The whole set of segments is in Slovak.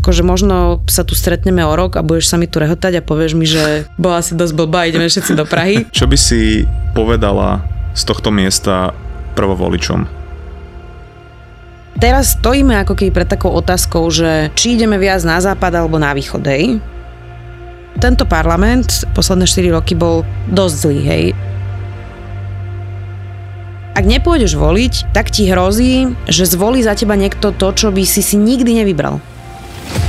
Akože možno sa tu stretneme o rok a budeš sa mi tu rehotať a povieš mi, že bola si dosť blbá, ideme všetci do Prahy. Čo by si povedala z tohto miesta prvovoličom? Teraz stojíme ako keby pred takou otázkou, že či ideme viac na západ alebo na východ, hej? Tento parlament posledné 4 roky bol dosť zlý, hej? Ak nepôjdeš voliť, tak ti hrozí, že zvolí za teba niekto to, čo by si si nikdy nevybral.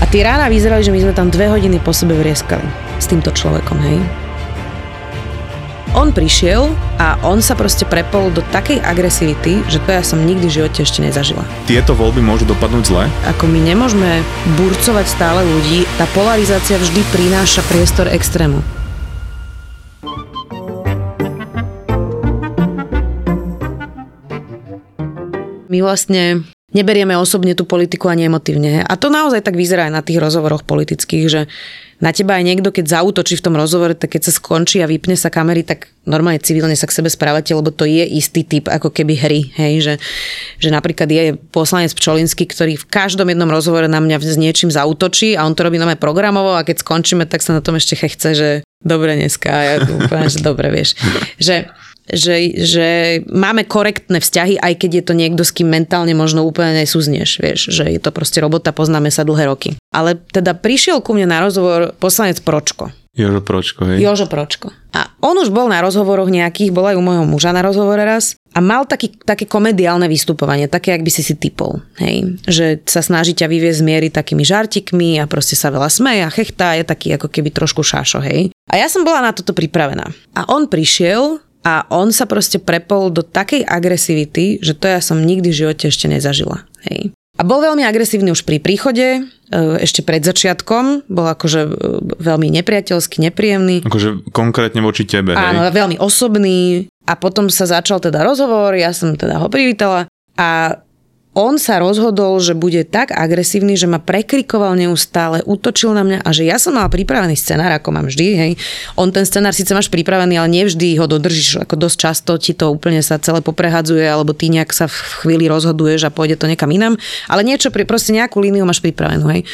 A tie rána vyzerali, že my sme tam dve hodiny po sebe vrieskali s týmto človekom, hej. On prišiel a on sa proste prepol do takej agresivity, že to ja som nikdy v živote ešte nezažila. Tieto voľby môžu dopadnúť zle? Ako my nemôžeme burcovať stále ľudí, tá polarizácia vždy prináša priestor extrému. My vlastne neberieme osobne tú politiku ani emotívne. A to naozaj tak vyzerá aj na tých rozhovoroch politických, že na teba aj niekto, keď zautočí v tom rozhovore, tak keď sa skončí a vypne sa kamery, tak normálne civilne sa k sebe správate, lebo to je istý typ ako keby hry. Hej? Že, že napríklad je poslanec Pčolinsky, ktorý v každom jednom rozhovore na mňa s niečím zautočí a on to robí na programovo a keď skončíme, tak sa na tom ešte chce, že dobre dneska. Ja úplne, že dobre, vieš. Že že, že máme korektné vzťahy, aj keď je to niekto, s kým mentálne možno úplne nesúznieš, vieš, že je to proste robota, poznáme sa dlhé roky. Ale teda prišiel ku mne na rozhovor poslanec Pročko. Jožo Pročko, hej? Jožo Pročko. A on už bol na rozhovoroch nejakých, bol aj u môjho muža na rozhovore raz a mal taký, také komediálne vystupovanie, také, ak by si si typol, hej? Že sa snaží ťa vyviezť z miery takými žartikmi a proste sa veľa smeje a chechtá, je taký ako keby trošku šášo, hej? A ja som bola na toto pripravená. A on prišiel a on sa proste prepol do takej agresivity, že to ja som nikdy v živote ešte nezažila. Hej. A bol veľmi agresívny už pri príchode, e, ešte pred začiatkom, bol akože e, veľmi nepriateľský, nepríjemný. Akože konkrétne voči tebe, hej? Áno, veľmi osobný. A potom sa začal teda rozhovor, ja som teda ho privítala a on sa rozhodol, že bude tak agresívny, že ma prekrikoval neustále, útočil na mňa a že ja som mala pripravený scenár, ako mám vždy. Hej. On ten scenár síce máš pripravený, ale nevždy ho dodržíš. Ako dosť často ti to úplne sa celé poprehadzuje, alebo ty nejak sa v chvíli rozhoduješ a pôjde to niekam inám. Ale niečo, proste nejakú líniu máš pripravenú. Hej.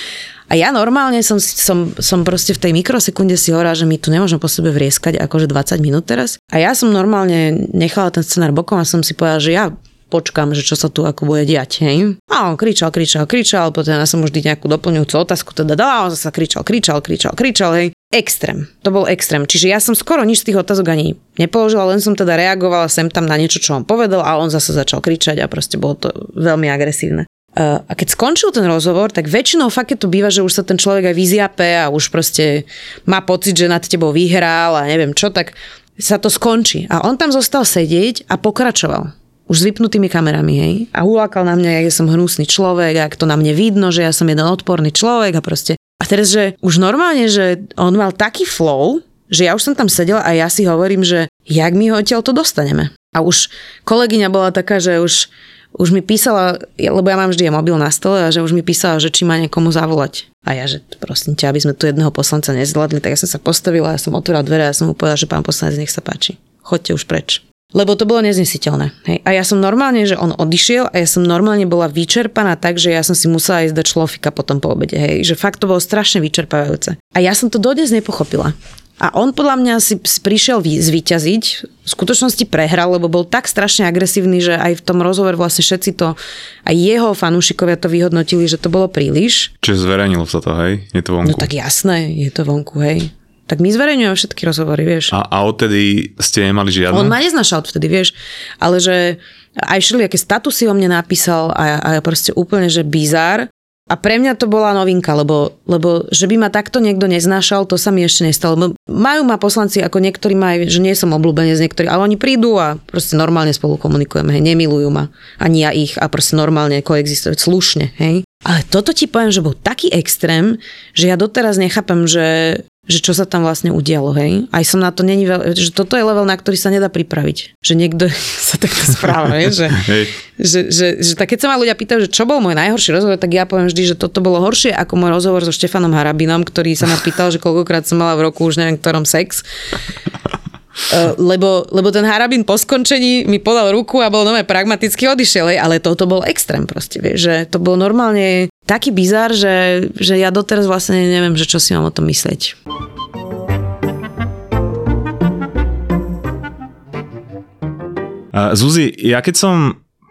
A ja normálne som, som, som proste v tej mikrosekunde si hovorila, že my tu nemôžeme po sebe vrieskať akože 20 minút teraz. A ja som normálne nechala ten scenár bokom a som si povedala, že ja počkám, že čo sa tu ako bude diať, hej. A on kričal, kričal, kričal, potom ja som vždy nejakú doplňujúcu otázku teda dala, on zase kričal, kričal, kričal, kričal, hej. Extrém. To bol extrém. Čiže ja som skoro nič z tých otázok ani nepoložila, len som teda reagovala sem tam na niečo, čo on povedal a on zase začal kričať a proste bolo to veľmi agresívne. A keď skončil ten rozhovor, tak väčšinou fakt to býva, že už sa ten človek aj vyziape a už proste má pocit, že nad tebou vyhral a neviem čo, tak sa to skončí. A on tam zostal sedieť a pokračoval už s vypnutými kamerami, hej. A hulákal na mňa, ja som hnusný človek, ak to na mne vidno, že ja som jeden odporný človek a proste. A teraz, že už normálne, že on mal taký flow, že ja už som tam sedela a ja si hovorím, že jak my ho odtiaľ to dostaneme. A už kolegyňa bola taká, že už, už mi písala, lebo ja mám vždy mobil na stole a že už mi písala, že či má niekomu zavolať. A ja, že prosím ťa, aby sme tu jedného poslanca nezvládli, tak ja som sa postavila, ja som otvorila dvere a ja som mu povedala, že pán poslanec, nech sa páči. Choďte už preč. Lebo to bolo neznesiteľné. Hej. A ja som normálne, že on odišiel a ja som normálne bola vyčerpaná tak, že ja som si musela ísť do človeka potom po obede. Hej. Že fakt to bolo strašne vyčerpávajúce. A ja som to dodnes nepochopila. A on podľa mňa si prišiel zvíťaziť, v skutočnosti prehral, lebo bol tak strašne agresívny, že aj v tom rozhovore vlastne všetci to, aj jeho fanúšikovia to vyhodnotili, že to bolo príliš. Čiže zverejnilo sa to, hej? Je to vonku. No tak jasné, je to vonku, hej tak my zverejňujeme všetky rozhovory, vieš. A, a odtedy ste nemali žiadne? On ma neznašal vtedy, vieš, ale že aj aké statusy o mne napísal a, a proste úplne, že bizár. A pre mňa to bola novinka, lebo, lebo že by ma takto niekto neznášal, to sa mi ešte nestalo. Majú ma poslanci, ako niektorí majú, že nie som obľúbenec z niektorých, ale oni prídu a proste normálne spolu komunikujeme, hej, nemilujú ma, ani ja ich a proste normálne koexistovať slušne, hej. Ale toto ti poviem, že bol taký extrém, že ja doteraz nechápem, že, že čo sa tam vlastne udialo, hej. Aj som na to není že toto je level, na ktorý sa nedá pripraviť. Že niekto sa takto správa, hej. Že, hej. Že, že, že, tak keď sa ma ľudia pýtajú, že čo bol môj najhorší rozhovor, tak ja poviem vždy, že toto bolo horšie ako môj rozhovor so Štefanom Harabinom, ktorý sa ma pýtal, že koľkokrát som mala v roku už neviem ktorom sex. Uh, lebo, lebo ten Harabin po skončení mi podal ruku a bol nové pragmaticky odišiel, ale toto bol extrém proste, vieš, že to bolo normálne taký bizar, že, že ja doteraz vlastne neviem, že čo si mám o tom myslieť. Zuzi, ja keď som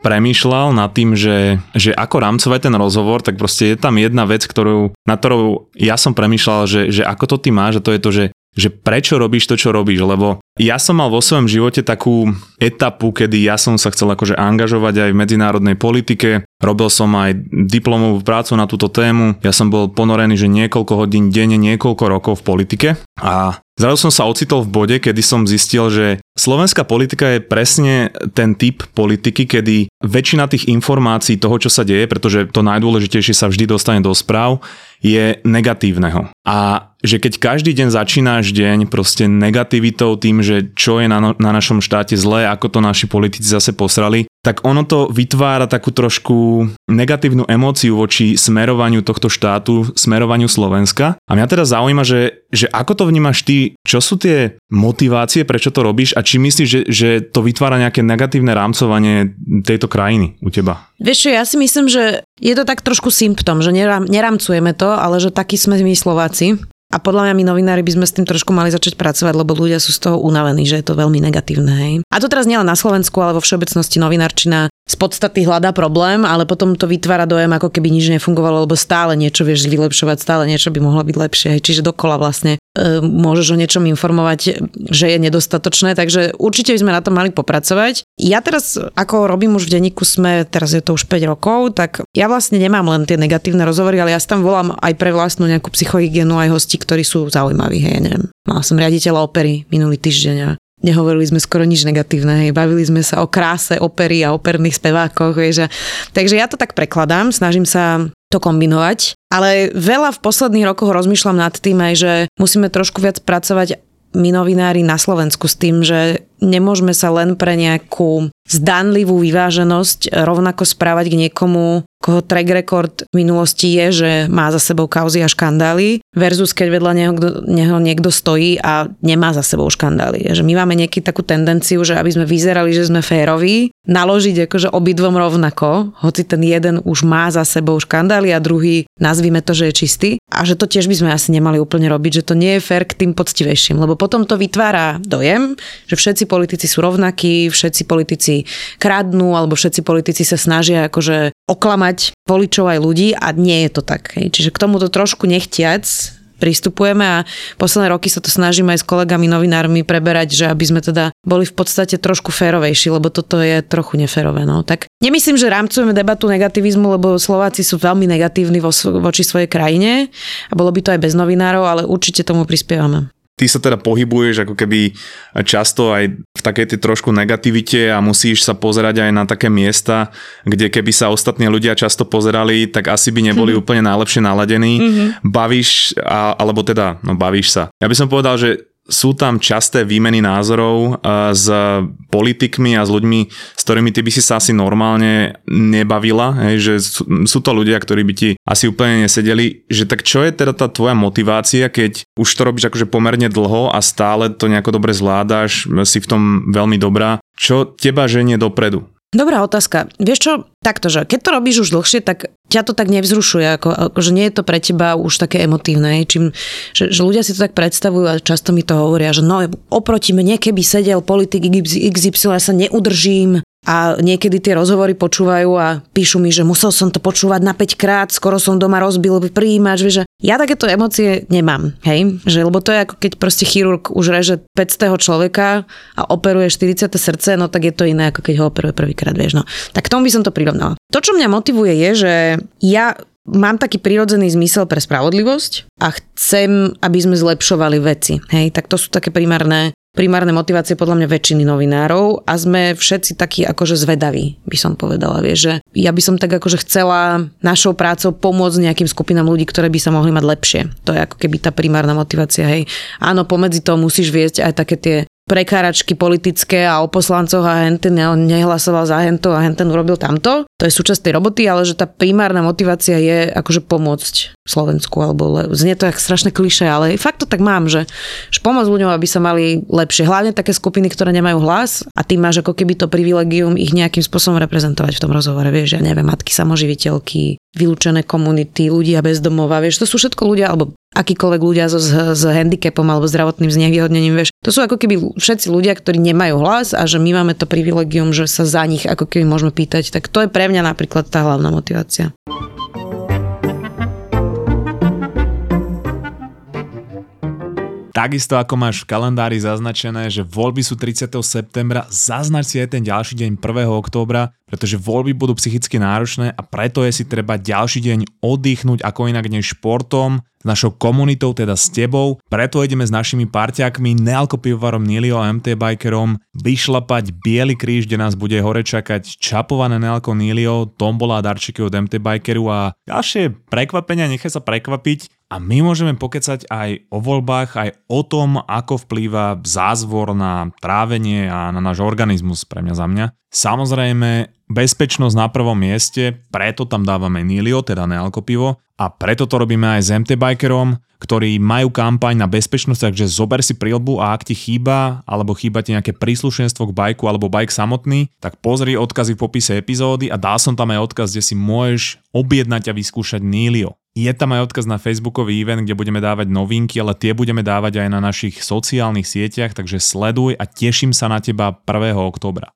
premýšľal nad tým, že, že ako rámcovať ten rozhovor, tak proste je tam jedna vec, ktorú, na ktorou ja som premýšľal, že, že ako to ty máš a to je to, že že prečo robíš to, čo robíš, lebo ja som mal vo svojom živote takú etapu, kedy ja som sa chcel akože angažovať aj v medzinárodnej politike, robil som aj diplomovú prácu na túto tému, ja som bol ponorený, že niekoľko hodín denne, niekoľko rokov v politike. A Zrazu som sa ocitol v bode, kedy som zistil, že slovenská politika je presne ten typ politiky, kedy väčšina tých informácií toho, čo sa deje, pretože to najdôležitejšie sa vždy dostane do správ, je negatívneho. A že keď každý deň začínáš deň proste negativitou tým, že čo je na, no, na našom štáte zlé, ako to naši politici zase posrali, tak ono to vytvára takú trošku negatívnu emóciu voči smerovaniu tohto štátu, smerovaniu Slovenska. A mňa teda zaujíma, že, že ako to vnímaš ty, čo sú tie motivácie, prečo to robíš a či myslíš, že, že to vytvára nejaké negatívne rámcovanie tejto krajiny u teba? Vieš ja si myslím, že je to tak trošku symptom, že neramcujeme to, ale že takí sme my Slováci. A podľa mňa my novinári by sme s tým trošku mali začať pracovať, lebo ľudia sú z toho unavení, že je to veľmi negatívne. Hej. A to teraz nielen na Slovensku, ale vo všeobecnosti novinárčina z podstaty hľadá problém, ale potom to vytvára dojem, ako keby nič nefungovalo, lebo stále niečo vieš vylepšovať, stále niečo by mohlo byť lepšie. Čiže dokola vlastne e, môžeš o niečom informovať, že je nedostatočné, takže určite by sme na to mali popracovať. Ja teraz, ako robím už v denníku sme, teraz je to už 5 rokov, tak ja vlastne nemám len tie negatívne rozhovory, ale ja tam volám aj pre vlastnú nejakú psychohygienu aj hosti, ktorí sú zaujímaví, hej, neviem. Mala som riaditeľa opery minulý týždeň a nehovorili sme skoro nič negatívne, hej. bavili sme sa o kráse opery a operných spevákoch, vieš. Takže ja to tak prekladám, snažím sa to kombinovať, ale veľa v posledných rokoch rozmýšľam nad tým aj, že musíme trošku viac pracovať my novinári na Slovensku s tým, že nemôžeme sa len pre nejakú zdanlivú vyváženosť rovnako správať k niekomu, koho track record v minulosti je, že má za sebou kauzy a škandály, versus keď vedľa neho, neho niekto stojí a nemá za sebou škandály. Že my máme nejaký takú tendenciu, že aby sme vyzerali, že sme féroví, naložiť akože obidvom rovnako, hoci ten jeden už má za sebou škandály a druhý nazvime to, že je čistý. A že to tiež by sme asi nemali úplne robiť, že to nie je fér k tým poctivejším, lebo potom to vytvára dojem, že všetci politici sú rovnakí, všetci politici kradnú, alebo všetci politici sa snažia akože oklamať voličov aj ľudí a nie je to tak. Hej. Čiže k tomuto trošku nechtiac pristupujeme a posledné roky sa to snažíme aj s kolegami novinármi preberať, že aby sme teda boli v podstate trošku férovejší, lebo toto je trochu neférové. No. Tak nemyslím, že rámcujeme debatu negativizmu, lebo Slováci sú veľmi negatívni vo, voči svojej krajine a bolo by to aj bez novinárov, ale určite tomu prispievame. Ty sa teda pohybuješ ako keby často aj v takej tej trošku negativite a musíš sa pozerať aj na také miesta, kde keby sa ostatní ľudia často pozerali, tak asi by neboli mm-hmm. úplne najlepšie naladení. Mm-hmm. Bavíš, a, alebo teda, no bavíš sa. Ja by som povedal, že sú tam časté výmeny názorov s politikmi a s ľuďmi, s ktorými ty by si sa asi normálne nebavila, hej, že sú, to ľudia, ktorí by ti asi úplne nesedeli, že tak čo je teda tá tvoja motivácia, keď už to robíš akože pomerne dlho a stále to nejako dobre zvládaš, si v tom veľmi dobrá, čo teba ženie dopredu? Dobrá otázka. Vieš čo, takto, že keď to robíš už dlhšie, tak ťa to tak nevzrušuje, ako, ako že nie je to pre teba už také emotívne. Čím, že, že ľudia si to tak predstavujú a často mi to hovoria, že no oproti mne, keby sedel politik XY, ja sa neudržím, a niekedy tie rozhovory počúvajú a píšu mi, že musel som to počúvať na 5 krát, skoro som doma rozbil príjimač, že ja takéto emócie nemám, hej, že lebo to je ako keď proste chirurg už reže 500 človeka a operuje 40. srdce, no tak je to iné ako keď ho operuje prvýkrát, vieš, no. Tak tomu by som to prirovnala. To, čo mňa motivuje je, že ja mám taký prirodzený zmysel pre spravodlivosť a chcem, aby sme zlepšovali veci. Hej, tak to sú také primárne primárne motivácie podľa mňa väčšiny novinárov a sme všetci takí akože zvedaví, by som povedala. Vieš, že ja by som tak akože chcela našou prácou pomôcť nejakým skupinám ľudí, ktoré by sa mohli mať lepšie. To je ako keby tá primárna motivácia. Hej. Áno, pomedzi to musíš viesť aj také tie prekáračky politické a o poslancoch a henten nehlasoval za hento a henten urobil tamto. To je súčasť tej roboty, ale že tá primárna motivácia je akože pomôcť Slovensku, alebo znie to jak strašné kliše, ale fakt to tak mám, že, že pomôcť ľuďom, aby sa mali lepšie. Hlavne také skupiny, ktoré nemajú hlas a ty máš ako keby to privilegium ich nejakým spôsobom reprezentovať v tom rozhovore. Vieš, ja neviem, matky samoživiteľky, vylúčené komunity, ľudia bez domova, vieš, to sú všetko ľudia, alebo akýkoľvek ľudia so, s, s handicapom alebo zdravotným znevýhodnením, vieš. To sú ako keby všetci ľudia, ktorí nemajú hlas a že my máme to privilegium, že sa za nich ako keby môžeme pýtať. Tak to je pre mňa napríklad tá hlavná motivácia. Takisto ako máš v kalendári zaznačené, že voľby sú 30. septembra, zaznač si aj ten ďalší deň 1. októbra, pretože voľby budú psychicky náročné a preto je si treba ďalší deň oddychnúť ako inak než športom, s našou komunitou, teda s tebou. Preto ideme s našimi parťákmi, Nealko pivovarom Nilio a MT Bikerom vyšlapať Bielý kríž, kde nás bude hore čakať čapované Nealko Nilio, tombola a darčeky od MT Bikeru a ďalšie prekvapenia, nechaj sa prekvapiť. A my môžeme pokecať aj o voľbách, aj o tom, ako vplýva zázvor na trávenie a na náš organizmus pre mňa za mňa. Samozrejme, bezpečnosť na prvom mieste, preto tam dávame Nilio, teda nealko pivo, a preto to robíme aj s MT Bikerom, ktorí majú kampaň na bezpečnosť, takže zober si prilbu a ak ti chýba, alebo chýba ti nejaké príslušenstvo k bajku alebo bajk samotný, tak pozri odkazy v popise epizódy a dal som tam aj odkaz, kde si môžeš objednať a vyskúšať Nilio. Je tam aj odkaz na facebookový event, kde budeme dávať novinky, ale tie budeme dávať aj na našich sociálnych sieťach, takže sleduj a teším sa na teba 1. oktobra.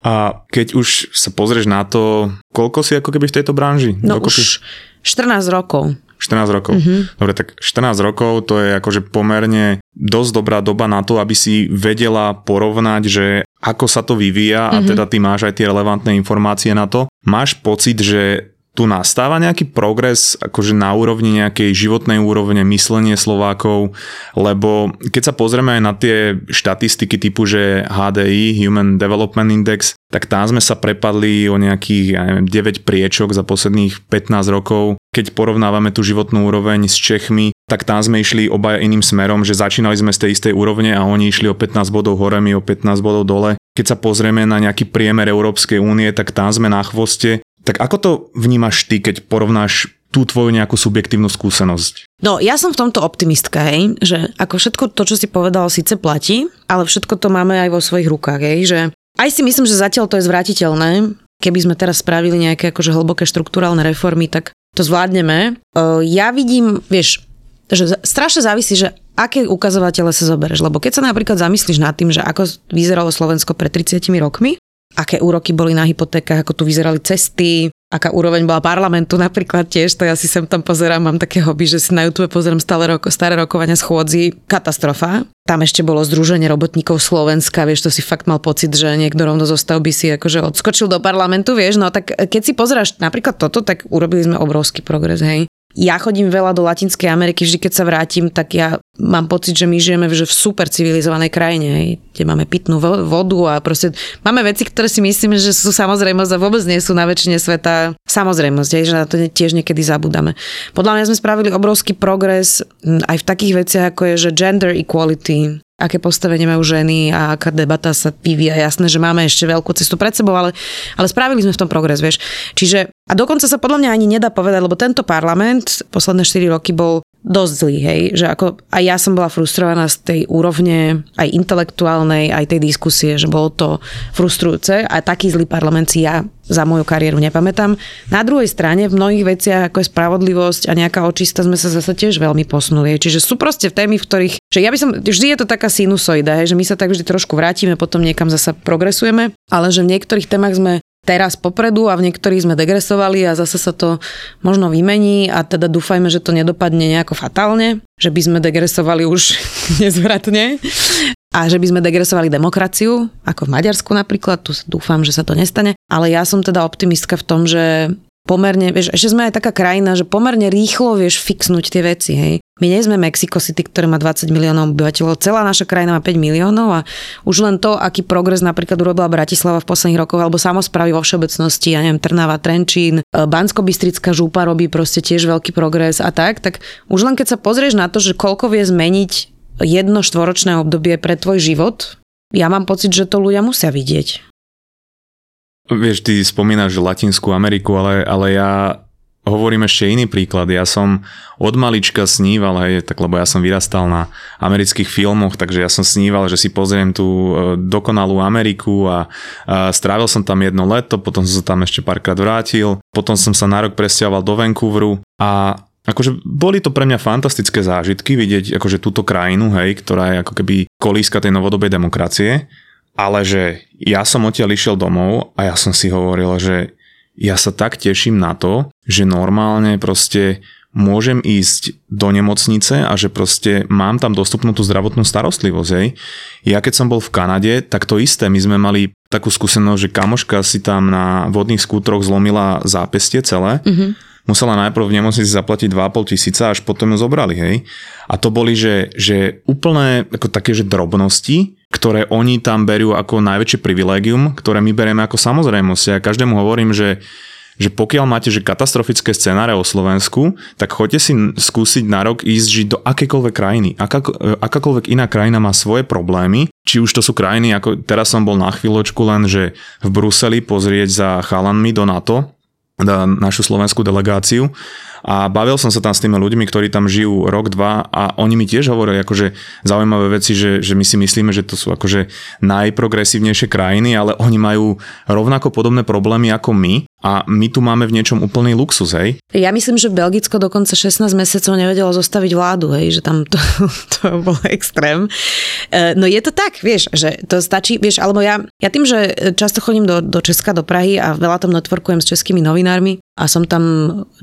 A keď už sa pozrieš na to, koľko si ako keby v tejto branži? No Dokopy? už 14 rokov. 14 rokov. Mm-hmm. Dobre, tak 14 rokov to je akože pomerne dosť dobrá doba na to, aby si vedela porovnať, že ako sa to vyvíja a mm-hmm. teda ty máš aj tie relevantné informácie na to. Máš pocit, že tu nastáva nejaký progres akože na úrovni nejakej životnej úrovne myslenie Slovákov, lebo keď sa pozrieme aj na tie štatistiky typu, že HDI, Human Development Index, tak tam sme sa prepadli o nejakých ja neviem, 9 priečok za posledných 15 rokov. Keď porovnávame tú životnú úroveň s Čechmi, tak tam sme išli obaja iným smerom, že začínali sme z tej istej úrovne a oni išli o 15 bodov hore, my o 15 bodov dole. Keď sa pozrieme na nejaký priemer Európskej únie, tak tam sme na chvoste tak ako to vnímaš ty, keď porovnáš tú tvoju nejakú subjektívnu skúsenosť? No, ja som v tomto optimistka, hej, že ako všetko to, čo si povedal, síce platí, ale všetko to máme aj vo svojich rukách, hej, že aj si myslím, že zatiaľ to je zvratiteľné. Keby sme teraz spravili nejaké akože hlboké štruktúralne reformy, tak to zvládneme. Ja vidím, vieš, že strašne závisí, že aké ukazovatele sa zoberieš. Lebo keď sa napríklad zamyslíš nad tým, že ako vyzeralo Slovensko pred 30 rokmi, aké úroky boli na hypotékach, ako tu vyzerali cesty, aká úroveň bola parlamentu napríklad tiež, to ja si sem tam pozerám, mám také hobby, že si na YouTube pozerám stále roko, staré rokovania schôdzi, katastrofa. Tam ešte bolo Združenie robotníkov Slovenska, vieš, to si fakt mal pocit, že niekto rovno zo stavby si akože odskočil do parlamentu, vieš, no tak keď si pozráš napríklad toto, tak urobili sme obrovský progres, hej. Ja chodím veľa do Latinskej Ameriky, vždy keď sa vrátim, tak ja mám pocit, že my žijeme že v super civilizovanej krajine, kde máme pitnú vodu a proste máme veci, ktoré si myslíme, že sú samozrejmosť a vôbec nie sú na väčšine sveta samozrejmosť, že na to tiež niekedy zabudáme. Podľa mňa sme spravili obrovský progres aj v takých veciach, ako je, že gender equality, aké postavenie majú ženy a aká debata sa vyvíja. Jasné, že máme ešte veľkú cestu pred sebou, ale, ale spravili sme v tom progres, vieš. Čiže, a dokonca sa podľa mňa ani nedá povedať, lebo tento parlament posledné 4 roky bol dosť zlý, hej, že ako aj ja som bola frustrovaná z tej úrovne aj intelektuálnej, aj tej diskusie, že bolo to frustrujúce a taký zlý parlament si ja za moju kariéru nepamätám. Na druhej strane v mnohých veciach ako je spravodlivosť a nejaká očista sme sa zase tiež veľmi posunuli. Čiže sú proste témy, v ktorých, že ja by som, vždy je to taká sinusoida, hej, že my sa tak vždy trošku vrátime, potom niekam zasa progresujeme, ale že v niektorých témach sme teraz popredu a v niektorých sme degresovali a zase sa to možno vymení a teda dúfajme, že to nedopadne nejako fatálne, že by sme degresovali už nezvratne a že by sme degresovali demokraciu, ako v Maďarsku napríklad, tu dúfam, že sa to nestane, ale ja som teda optimistka v tom, že pomerne, vieš, ešte sme aj taká krajina, že pomerne rýchlo vieš fixnúť tie veci, hej. My nie sme Mexico City, ktoré má 20 miliónov obyvateľov. Celá naša krajina má 5 miliónov a už len to, aký progres napríklad urobila Bratislava v posledných rokoch, alebo samozprávy vo všeobecnosti, ja neviem, Trnava, Trenčín, e, Bansko-Bystrická žúpa robí proste tiež veľký progres a tak, tak už len keď sa pozrieš na to, že koľko vie zmeniť jedno štvoročné obdobie pre tvoj život, ja mám pocit, že to ľudia musia vidieť. Vieš, ty spomínaš Latinskú Ameriku, ale, ale ja hovorím ešte iný príklad. Ja som od malička sníval, hej, tak lebo ja som vyrastal na amerických filmoch, takže ja som sníval, že si pozriem tú e, dokonalú Ameriku a, a strávil som tam jedno leto, potom som sa tam ešte párkrát vrátil, potom som sa na rok presťahoval do Vancouveru a Akože boli to pre mňa fantastické zážitky vidieť akože túto krajinu, hej, ktorá je ako keby kolíska tej novodobej demokracie, ale že ja som odtiaľ išiel domov a ja som si hovoril, že ja sa tak teším na to, že normálne proste môžem ísť do nemocnice a že proste mám tam dostupnú tú zdravotnú starostlivosť. Hej. Ja keď som bol v Kanade, tak to isté. My sme mali takú skúsenosť, že kamoška si tam na vodných skútroch zlomila zápestie celé. Mm-hmm musela najprv v nemocnici zaplatiť 2,5 tisíca, až potom ju zobrali, hej. A to boli, že, že úplné ako také, že drobnosti, ktoré oni tam berú ako najväčšie privilégium, ktoré my berieme ako samozrejmosť. Ja každému hovorím, že že pokiaľ máte že katastrofické scenáre o Slovensku, tak choďte si skúsiť na rok ísť žiť do akékoľvek krajiny. Aká, akákoľvek iná krajina má svoje problémy, či už to sú krajiny, ako teraz som bol na chvíľočku len, že v Bruseli pozrieť za chalanmi do NATO, našu slovenskú delegáciu. A bavil som sa tam s tými ľuďmi, ktorí tam žijú rok, dva a oni mi tiež hovorili akože zaujímavé veci, že, že my si myslíme, že to sú akože najprogresívnejšie krajiny, ale oni majú rovnako podobné problémy ako my a my tu máme v niečom úplný luxus, hej? Ja myslím, že Belgicko dokonca 16 mesiacov nevedelo zostaviť vládu, hej, že tam to, to bol extrém. E, no je to tak, vieš, že to stačí, vieš, alebo ja, ja tým, že často chodím do, do Česka, do Prahy a veľa tam networkujem s českými novinármi a som tam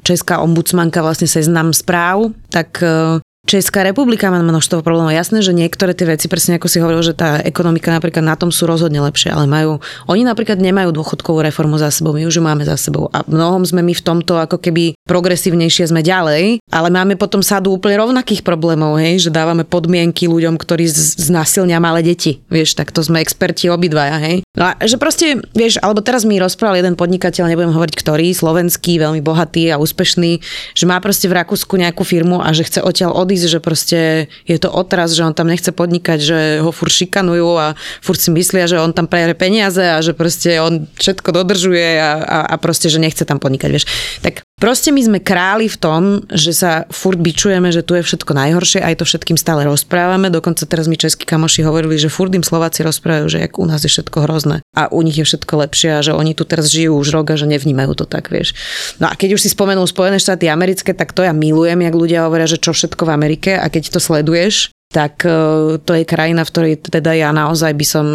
česká ombudsmanka, vlastne seznam správ, tak e, Česká republika má množstvo problémov. Jasné, že niektoré tie veci, presne ako si hovoril, že tá ekonomika napríklad na tom sú rozhodne lepšie, ale majú, oni napríklad nemajú dôchodkovú reformu za sebou, my už ju máme za sebou. A mnohom sme my v tomto ako keby progresívnejšie sme ďalej, ale máme potom sadu úplne rovnakých problémov, hej, že dávame podmienky ľuďom, ktorí znásilnia malé deti. Vieš, tak to sme experti obidvaja, hej. No a že proste, vieš, alebo teraz mi rozprával jeden podnikateľ, nebudem hovoriť ktorý, slovenský, veľmi bohatý a úspešný, že má proste v Rakúsku nejakú firmu a že chce odtiaľ odísť, že proste je to otraz, že on tam nechce podnikať, že ho fur šikanujú a fur si myslia, že on tam prejere peniaze a že proste on všetko dodržuje a, a, a proste, že nechce tam podnikať, vieš. Tak Proste my sme králi v tom, že sa furt bičujeme, že tu je všetko najhoršie, aj to všetkým stále rozprávame. Dokonca teraz mi českí kamoši hovorili, že furt im Slováci rozprávajú, že jak u nás je všetko hrozné a u nich je všetko lepšie a že oni tu teraz žijú už rok a že nevnímajú to tak, vieš. No a keď už si spomenul Spojené štáty americké, tak to ja milujem, jak ľudia hovoria, že čo všetko v Amerike a keď to sleduješ, tak e, to je krajina, v ktorej teda ja naozaj by som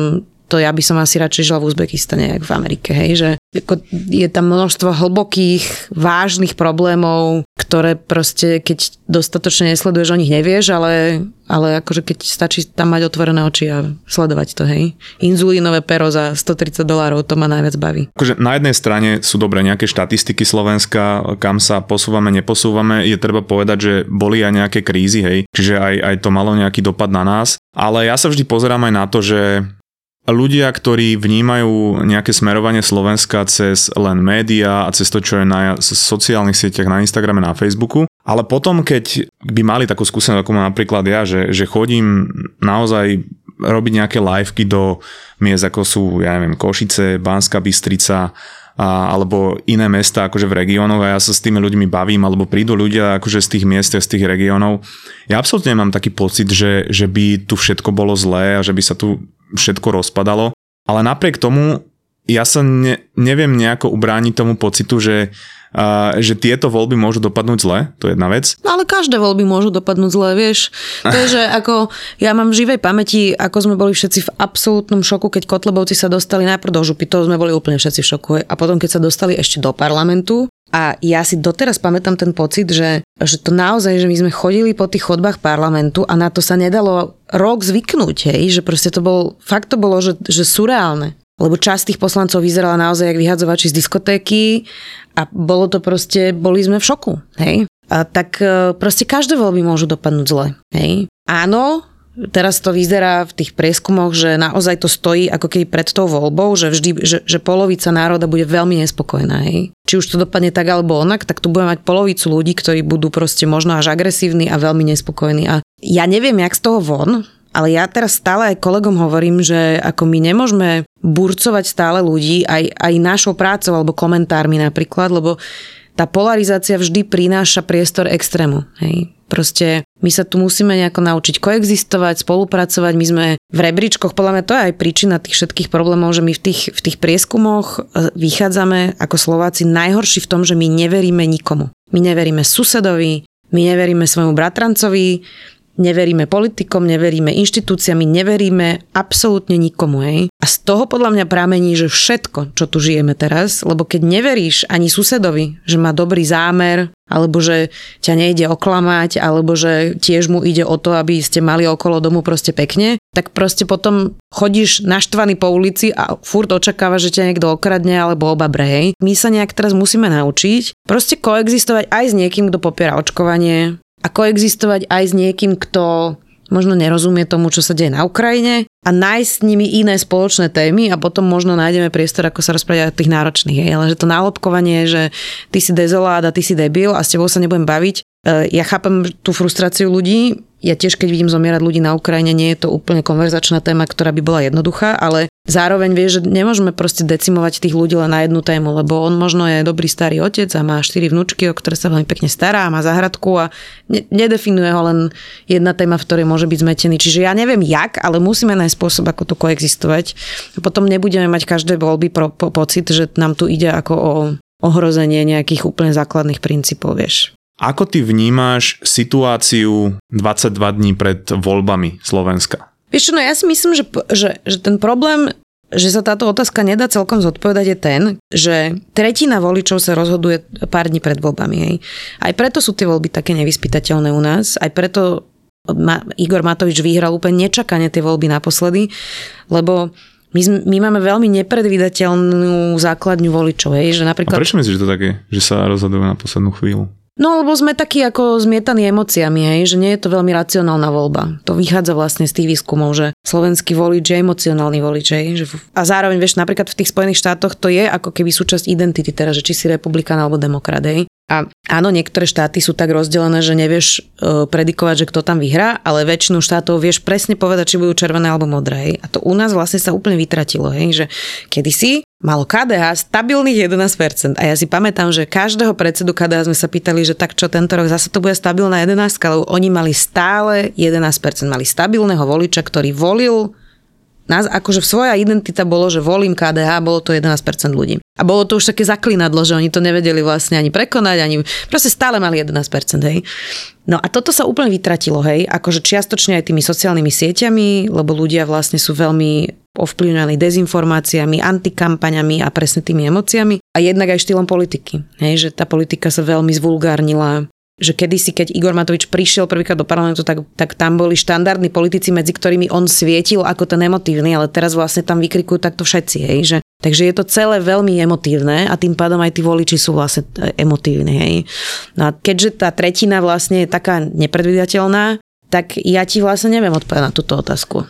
to ja by som asi radšej žila v Uzbekistane, ako v Amerike, hej, že je tam množstvo hlbokých, vážnych problémov, ktoré proste, keď dostatočne nesleduješ, o nich nevieš, ale, ale akože keď stačí tam mať otvorené oči a sledovať to, hej. Inzulínové pero za 130 dolárov, to ma najviac baví. Akože na jednej strane sú dobré nejaké štatistiky Slovenska, kam sa posúvame, neposúvame, je treba povedať, že boli aj nejaké krízy, hej, čiže aj, aj to malo nejaký dopad na nás, ale ja sa vždy pozerám aj na to, že ľudia, ktorí vnímajú nejaké smerovanie Slovenska cez len média a cez to, čo je na sociálnych sieťach, na Instagrame, na Facebooku. Ale potom, keď by mali takú skúsenosť, ako mám napríklad ja, že, že chodím naozaj robiť nejaké liveky do miest, ako sú, ja neviem, Košice, Banska Bystrica, a, alebo iné mesta akože v regiónoch a ja sa s tými ľuďmi bavím, alebo prídu ľudia akože z tých miest, z tých regiónov. Ja absolútne mám taký pocit, že, že by tu všetko bolo zlé a že by sa tu všetko rozpadalo. Ale napriek tomu ja sa ne, neviem nejako ubrániť tomu pocitu, že, uh, že tieto voľby môžu dopadnúť zle, to je jedna vec. No ale každé voľby môžu dopadnúť zle, vieš. To je, že ako, ja mám v živej pamäti, ako sme boli všetci v absolútnom šoku, keď Kotlebovci sa dostali najprv do župy, to sme boli úplne všetci v šoku. A potom, keď sa dostali ešte do parlamentu, a ja si doteraz pamätám ten pocit, že, že to naozaj, že my sme chodili po tých chodbách parlamentu a na to sa nedalo rok zvyknúť, hej, že proste to bol, fakt to bolo, že, že surreálne. lebo časť tých poslancov vyzerala naozaj jak vyhadzovači z diskotéky a bolo to proste, boli sme v šoku, hej. A tak e, proste každé voľby môžu dopadnúť zle, hej. Áno, Teraz to vyzerá v tých prieskumoch, že naozaj to stojí ako keby pred tou voľbou, že vždy, že, že polovica národa bude veľmi nespokojná. Hej. Či už to dopadne tak alebo onak, tak tu budeme mať polovicu ľudí, ktorí budú proste možno až agresívni a veľmi nespokojní. A ja neviem, jak z toho von, ale ja teraz stále aj kolegom hovorím, že ako my nemôžeme burcovať stále ľudí aj, aj našou prácou alebo komentármi napríklad, lebo tá polarizácia vždy prináša priestor extrému. Hej. Proste my sa tu musíme nejako naučiť koexistovať, spolupracovať. My sme v rebríčkoch, podľa mňa to je aj príčina tých všetkých problémov, že my v tých, v tých prieskumoch e, vychádzame ako Slováci najhorší v tom, že my neveríme nikomu. My neveríme susedovi, my neveríme svojmu bratrancovi, neveríme politikom, neveríme inštitúciám, neveríme absolútne nikomu. Hej. A z toho podľa mňa pramení, že všetko, čo tu žijeme teraz, lebo keď neveríš ani susedovi, že má dobrý zámer, alebo že ťa nejde oklamať, alebo že tiež mu ide o to, aby ste mali okolo domu proste pekne, tak proste potom chodíš naštvaný po ulici a furt očakáva, že ťa niekto okradne alebo oba brehej. My sa nejak teraz musíme naučiť proste koexistovať aj s niekým, kto popiera očkovanie, a koexistovať aj s niekým, kto možno nerozumie tomu, čo sa deje na Ukrajine a nájsť s nimi iné spoločné témy a potom možno nájdeme priestor, ako sa rozprávať o tých náročných. Hej. Ale že to nálobkovanie, že ty si dezolát a ty si debil a s tebou sa nebudem baviť, ja chápem tú frustráciu ľudí, ja tiež, keď vidím zomierať ľudí na Ukrajine, nie je to úplne konverzačná téma, ktorá by bola jednoduchá, ale zároveň vie, že nemôžeme proste decimovať tých ľudí len na jednu tému, lebo on možno je dobrý starý otec a má štyri vnúčky, o ktoré sa veľmi pekne stará, má záhradku a ne- nedefinuje ho len jedna téma, v ktorej môže byť zmetený. Čiže ja neviem jak, ale musíme nájsť spôsob, ako to koexistovať. Potom nebudeme mať každé voľby pro, po, pocit, že nám tu ide ako o ohrozenie nejakých úplne základných princípov, vieš. Ako ty vnímáš situáciu 22 dní pred voľbami Slovenska? Vieš čo, no ja si myslím, že, že, že ten problém že sa táto otázka nedá celkom zodpovedať je ten, že tretina voličov sa rozhoduje pár dní pred voľbami. Hej. Aj preto sú tie voľby také nevyspytateľné u nás, aj preto ma, Igor Matovič vyhral úplne nečakane tie voľby naposledy, lebo my, my máme veľmi nepredvídateľnú základňu voličov. Hej, že napríklad... A prečo myslíš, že to také, že sa rozhodujú na poslednú chvíľu? No lebo sme takí ako zmietaní emóciami, hej, že nie je to veľmi racionálna voľba. To vychádza vlastne z tých výskumov, že slovenský volič je emocionálny volič. Hej, že a zároveň, vieš, napríklad v tých Spojených štátoch to je ako keby súčasť identity, teda, že či si republikán alebo demokrat. Hej. A áno, niektoré štáty sú tak rozdelené, že nevieš e, predikovať, že kto tam vyhrá, ale väčšinu štátov vieš presne povedať, či budú červené alebo modré. A to u nás vlastne sa úplne vytratilo, hej, že kedysi malo KDH stabilných 11%. A ja si pamätám, že každého predsedu KDH sme sa pýtali, že tak čo tento rok zase to bude stabilná 11, lebo oni mali stále 11%. Mali stabilného voliča, ktorý volil nás, akože svoja identita bolo, že volím KDH, bolo to 11% ľudí. A bolo to už také zaklinadlo, že oni to nevedeli vlastne ani prekonať, ani proste stále mali 11%, hej. No a toto sa úplne vytratilo, hej, akože čiastočne aj tými sociálnymi sieťami, lebo ľudia vlastne sú veľmi ovplyvňovaní dezinformáciami, antikampaňami a presne tými emóciami a jednak aj štýlom politiky. Hej, že tá politika sa veľmi zvulgárnila, že kedysi, keď Igor Matovič prišiel prvýkrát do parlamentu, tak, tak tam boli štandardní politici, medzi ktorými on svietil ako ten emotívny, ale teraz vlastne tam vykrikujú takto všetci, hej, že Takže je to celé veľmi emotívne a tým pádom aj tí voliči sú vlastne e, emotívni. Hej. No a keďže tá tretina vlastne je taká nepredvidateľná, tak ja ti vlastne neviem odpovedať na túto otázku.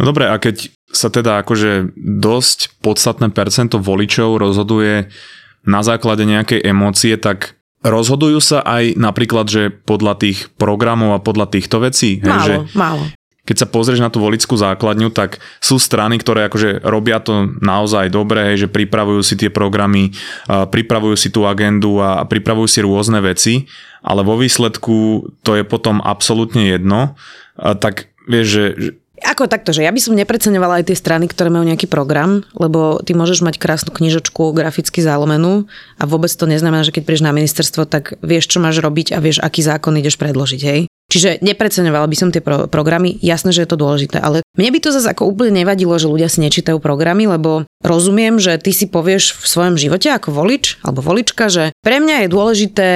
No dobre, a keď sa teda akože dosť podstatné percento voličov rozhoduje na základe nejakej emócie, tak rozhodujú sa aj napríklad, že podľa tých programov a podľa týchto vecí? Málo, hej, že málo. Keď sa pozrieš na tú volickú základňu, tak sú strany, ktoré akože robia to naozaj dobre, hej, že pripravujú si tie programy, pripravujú si tú agendu a pripravujú si rôzne veci, ale vo výsledku to je potom absolútne jedno. Tak vieš, že ako takto, že ja by som nepreceňovala aj tie strany, ktoré majú nejaký program, lebo ty môžeš mať krásnu knižočku graficky zálomenú a vôbec to neznamená, že keď prídeš na ministerstvo, tak vieš, čo máš robiť a vieš, aký zákon ideš predložiť, hej. Čiže nepreceňovala by som tie pro- programy, jasné, že je to dôležité, ale mne by to zase ako úplne nevadilo, že ľudia si nečítajú programy, lebo rozumiem, že ty si povieš v svojom živote ako volič alebo volička, že pre mňa je dôležité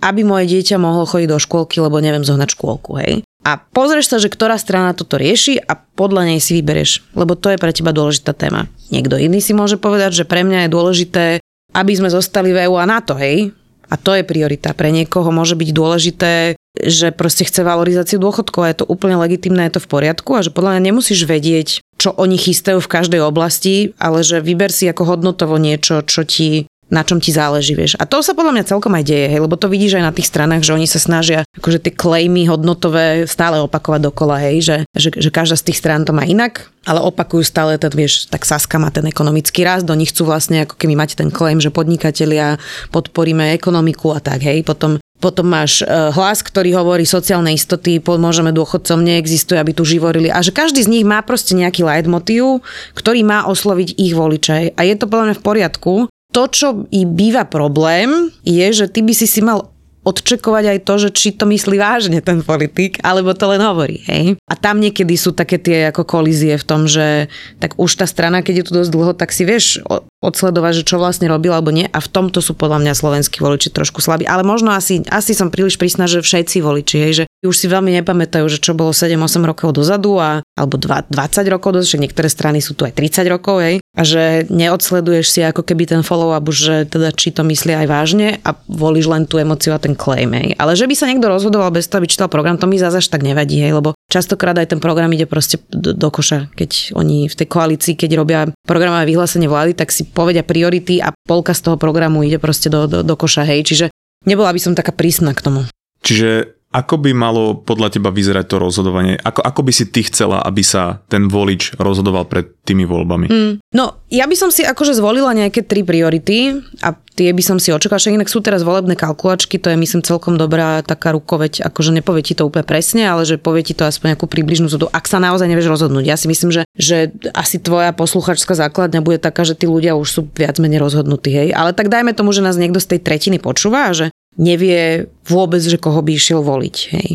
aby moje dieťa mohlo chodiť do škôlky, lebo neviem zohnať škôlku, hej. A pozrieš sa, že ktorá strana toto rieši a podľa nej si vyberieš, lebo to je pre teba dôležitá téma. Niekto iný si môže povedať, že pre mňa je dôležité, aby sme zostali v EU a NATO, hej? A to je priorita. Pre niekoho môže byť dôležité, že proste chce valorizáciu dôchodkov a je to úplne legitimné, je to v poriadku a že podľa mňa nemusíš vedieť, čo oni chystajú v každej oblasti, ale že vyber si ako hodnotovo niečo, čo ti na čom ti záleží, vieš. A to sa podľa mňa celkom aj deje, hej, lebo to vidíš aj na tých stranách, že oni sa snažia akože tie klejmy hodnotové stále opakovať dokola, hej, že, že, že každá z tých strán to má inak, ale opakujú stále ten, vieš, tak Saska má ten ekonomický rast, do nich chcú vlastne, ako keby máte ten claim, že podnikatelia podporíme ekonomiku a tak, hej, potom potom máš e, hlas, ktorý hovorí sociálne istoty, pomôžeme dôchodcom, neexistuje, aby tu živorili. A že každý z nich má proste nejaký leitmotív, ktorý má osloviť ich voličaj. A je to podľa mňa v poriadku. To, čo i býva problém, je, že ty by si si mal odčekovať aj to, že či to myslí vážne ten politik, alebo to len hovorí. Hej? A tam niekedy sú také tie ako kolízie v tom, že tak už tá strana, keď je tu dosť dlho, tak si vieš odsledovať, že čo vlastne robil alebo nie. A v tomto sú podľa mňa slovenskí voliči trošku slabí. Ale možno asi, asi som príliš prísna, že všetci voliči, hej, že už si veľmi nepamätajú, že čo bolo 7-8 rokov dozadu a, alebo 2, 20 rokov dozadu, že niektoré strany sú tu aj 30 rokov, hej, a že neodsleduješ si ako keby ten follow-up, že teda či to myslí aj vážne a volíš len tú emociu a ten claim, hej. Ale že by sa niekto rozhodoval bez toho, aby čítal program, to mi zase tak nevadí, hej, lebo častokrát aj ten program ide proste do, do koša, keď oni v tej koalícii, keď robia programové vyhlásenie vlády, tak si povedia priority a polka z toho programu ide proste do, do, do koša, hej, čiže nebola by som taká prísna k tomu. Čiže ako by malo podľa teba vyzerať to rozhodovanie? Ako, ako by si ty chcela, aby sa ten volič rozhodoval pred tými voľbami? Mm. No, ja by som si akože zvolila nejaké tri priority a tie by som si očakala, že inak sú teraz volebné kalkulačky, to je myslím celkom dobrá taká rukoveď, akože nepovie ti to úplne presne, ale že povie ti to aspoň nejakú približnú zhodu, ak sa naozaj nevieš rozhodnúť. Ja si myslím, že, že asi tvoja posluchačská základňa bude taká, že tí ľudia už sú viac menej rozhodnutí, hej. Ale tak dajme tomu, že nás niekto z tej tretiny počúva, že nevie vôbec, že koho by išiel voliť. Hej.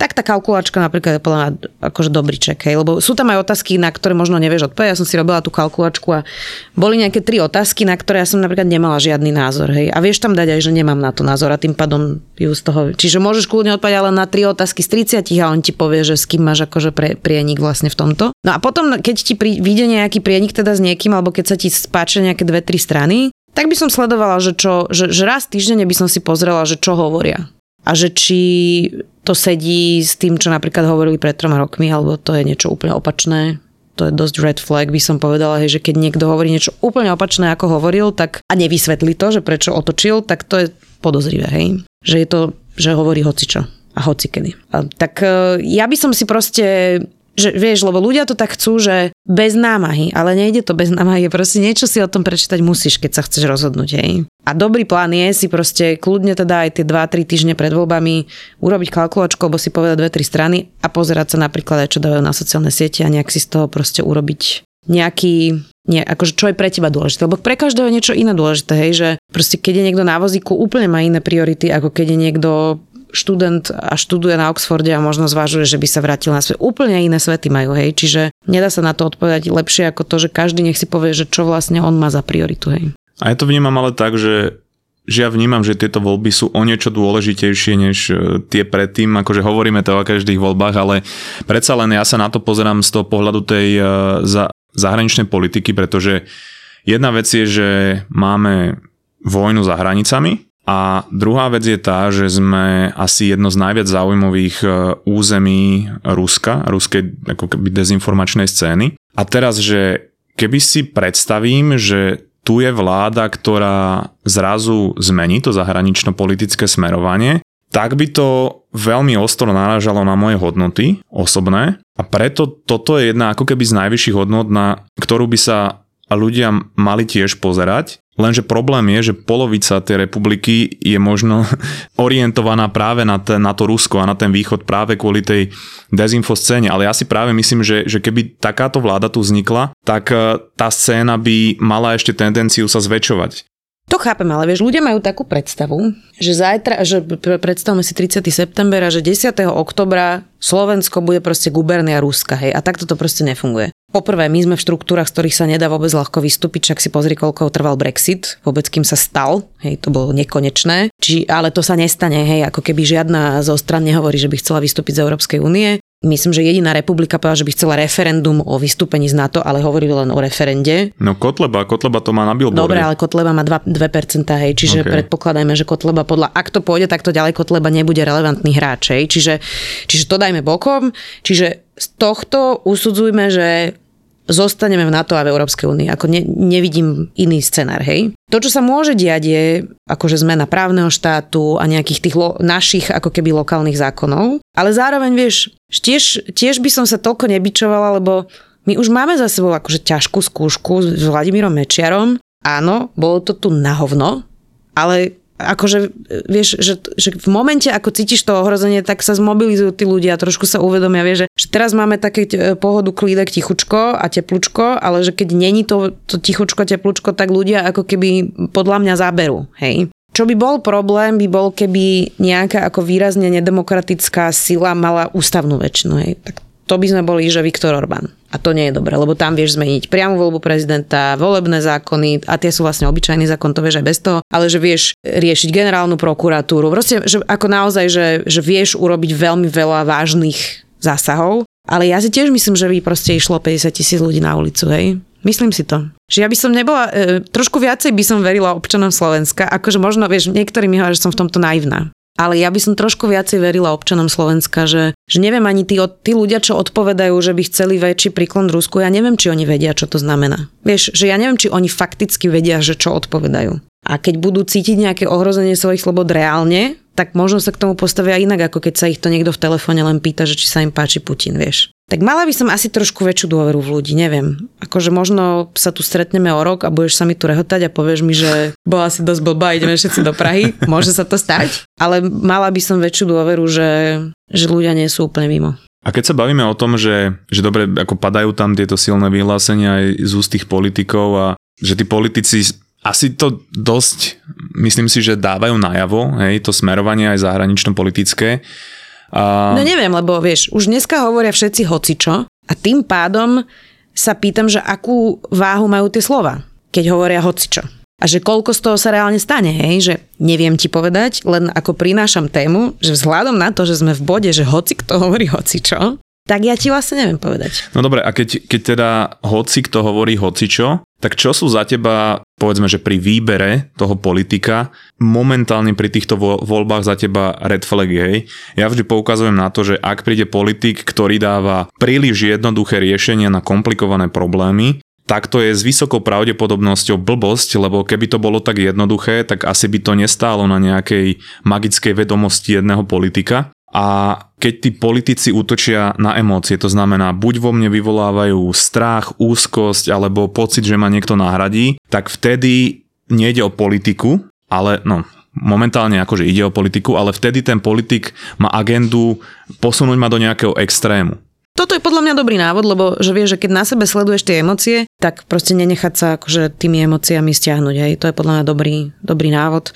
Tak tá kalkulačka napríklad je podľa mňa akože dobrý ček, hej, lebo sú tam aj otázky, na ktoré možno nevieš odpovedať. Ja som si robila tú kalkulačku a boli nejaké tri otázky, na ktoré ja som napríklad nemala žiadny názor. Hej. A vieš tam dať aj, že nemám na to názor a tým pádom ju z toho... Čiže môžeš kľudne odpovedať ale na tri otázky z 30 a on ti povie, že s kým máš akože pre, prienik vlastne v tomto. No a potom, keď ti pri, nejaký prienik teda s niekým, alebo keď sa ti spáčia nejaké dve, tri strany, tak by som sledovala, že, čo, že, že raz týždenne by som si pozrela, že čo hovoria. A že či to sedí s tým, čo napríklad hovorili pred troma rokmi, alebo to je niečo úplne opačné. To je dosť red flag, by som povedala, hej, že keď niekto hovorí niečo úplne opačné, ako hovoril, tak a nevysvetlí to, že prečo otočil, tak to je podozrivé, hej. Že je to, že hovorí hocičo a hocikedy. A, tak e, ja by som si proste že vieš, lebo ľudia to tak chcú, že bez námahy, ale nejde to bez námahy, proste niečo si o tom prečítať musíš, keď sa chceš rozhodnúť. Hej. A dobrý plán je si proste kľudne teda aj tie 2-3 týždne pred voľbami urobiť kalkulačku, alebo si povedať dve, tri strany a pozerať sa napríklad aj čo dávajú na sociálne siete a nejak si z toho proste urobiť nejaký nie, akože čo je pre teba dôležité, lebo pre každého je niečo iné dôležité, hej, že proste keď je niekto na vozíku, úplne má iné priority, ako keď je niekto študent a študuje na Oxforde a možno zvažuje, že by sa vrátil na svet. Úplne iné svety majú, hej. Čiže nedá sa na to odpovedať lepšie ako to, že každý nech si povie, že čo vlastne on má za prioritu, hej. A ja to vnímam ale tak, že že ja vnímam, že tieto voľby sú o niečo dôležitejšie než e, tie predtým, akože hovoríme to o každých voľbách, ale predsa len ja sa na to pozerám z toho pohľadu tej e, za, zahraničnej politiky, pretože jedna vec je, že máme vojnu za hranicami, a druhá vec je tá, že sme asi jedno z najviac zaujímavých e, území Ruska, ruskej ako keby dezinformačnej scény. A teraz, že keby si predstavím, že tu je vláda, ktorá zrazu zmení to zahranično-politické smerovanie, tak by to veľmi ostro narážalo na moje hodnoty osobné a preto toto je jedna ako keby z najvyšších hodnot, na ktorú by sa ľudia mali tiež pozerať Lenže problém je, že polovica tej republiky je možno orientovaná práve na, ten, na to Rusko a na ten východ práve kvôli tej dezinfo scéne. Ale ja si práve myslím, že, že keby takáto vláda tu vznikla, tak e, tá scéna by mala ešte tendenciu sa zväčšovať. To chápem, ale vieš, ľudia majú takú predstavu, že zajtra, že predstavme si 30. september a že 10. oktobra Slovensko bude proste gubernia Ruska, hej, a takto to proste nefunguje. Poprvé, my sme v štruktúrach, z ktorých sa nedá vôbec ľahko vystúpiť, čak si pozri, koľko trval Brexit, vôbec kým sa stal, hej, to bolo nekonečné. Či, ale to sa nestane, hej, ako keby žiadna zo stran nehovorí, že by chcela vystúpiť z Európskej únie. Myslím, že jediná republika povedala, že by chcela referendum o vystúpení z NATO, ale hovorili len o referende. No Kotleba, Kotleba to má na billboarde. Dobre, ale Kotleba má 2%, 2% hej, čiže okay. predpokladajme, že Kotleba podľa, ak to pôjde takto ďalej, Kotleba nebude relevantný hráč, hej, čiže, čiže to dajme bokom, čiže z tohto usudzujme, že zostaneme v NATO a v Európskej únii. Ako ne, nevidím iný scenár, hej. To, čo sa môže diať, je akože zmena právneho štátu a nejakých tých lo, našich ako keby lokálnych zákonov. Ale zároveň, vieš, tiež, tiež by som sa toľko nebičovala, lebo my už máme za sebou akože ťažkú skúšku s Vladimírom Mečiarom. Áno, bolo to tu na hovno, ale akože, vieš, že, že v momente, ako cítiš to ohrozenie, tak sa zmobilizujú tí ľudia, trošku sa uvedomia, vieš, že, že teraz máme také pohodu, klídek, tichučko a teplúčko, ale že keď není to, to tichučko, teplúčko, tak ľudia ako keby podľa mňa zaberú, hej. Čo by bol problém, by bol, keby nejaká ako výrazne nedemokratická sila mala ústavnú väčšinu, hej. Tak to by sme boli, že Viktor Orbán. A to nie je dobré, lebo tam vieš zmeniť priamu voľbu prezidenta, volebné zákony, a tie sú vlastne obyčajný zákon, to vieš aj bez toho, ale že vieš riešiť generálnu prokuratúru. Proste, že ako naozaj, že, že vieš urobiť veľmi veľa vážnych zásahov, ale ja si tiež myslím, že by proste išlo 50 tisíc ľudí na ulicu, hej. Myslím si to. Že ja by som nebola, e, trošku viacej by som verila občanom Slovenska, akože možno, vieš, niektorí mi hovoria, že som v tomto naivná ale ja by som trošku viacej verila občanom Slovenska, že, že neviem ani tí, tí ľudia, čo odpovedajú, že by chceli väčší príklon Rusku, ja neviem, či oni vedia, čo to znamená. Vieš, že ja neviem, či oni fakticky vedia, že čo odpovedajú. A keď budú cítiť nejaké ohrozenie svojich slobod reálne, tak možno sa k tomu postavia inak, ako keď sa ich to niekto v telefóne len pýta, že či sa im páči Putin, vieš. Tak mala by som asi trošku väčšiu dôveru v ľudí, neviem. Akože možno sa tu stretneme o rok a budeš sa mi tu rehotať a povieš mi, že bola si dosť blbá, ideme všetci do Prahy. Môže sa to stať, ale mala by som väčšiu dôveru, že, že ľudia nie sú úplne mimo. A keď sa bavíme o tom, že, že dobre, ako padajú tam tieto silné vyhlásenia aj z úst tých politikov a že tí politici asi to dosť, myslím si, že dávajú najavo, hej, to smerovanie aj zahranično-politické. A... No neviem, lebo vieš, už dneska hovoria všetci hocičo a tým pádom sa pýtam, že akú váhu majú tie slova, keď hovoria hocičo. A že koľko z toho sa reálne stane, hej, že neviem ti povedať, len ako prinášam tému, že vzhľadom na to, že sme v bode, že hoci kto hovorí hocičo, tak ja ti vlastne neviem povedať. No dobre, a keď, keď teda hoci kto hovorí hocičo, tak čo sú za teba, povedzme, že pri výbere toho politika, momentálne pri týchto voľbách za teba red flag, hej? Ja vždy poukazujem na to, že ak príde politik, ktorý dáva príliš jednoduché riešenia na komplikované problémy, tak to je s vysokou pravdepodobnosťou blbosť, lebo keby to bolo tak jednoduché, tak asi by to nestálo na nejakej magickej vedomosti jedného politika. A keď tí politici útočia na emócie, to znamená, buď vo mne vyvolávajú strach, úzkosť alebo pocit, že ma niekto nahradí, tak vtedy nejde o politiku, ale no, momentálne akože ide o politiku, ale vtedy ten politik má agendu posunúť ma do nejakého extrému. Toto je podľa mňa dobrý návod, lebo že vieš, že keď na sebe sleduješ tie emócie, tak proste nenechať sa akože tými emóciami stiahnuť. Hej. To je podľa mňa dobrý, dobrý návod.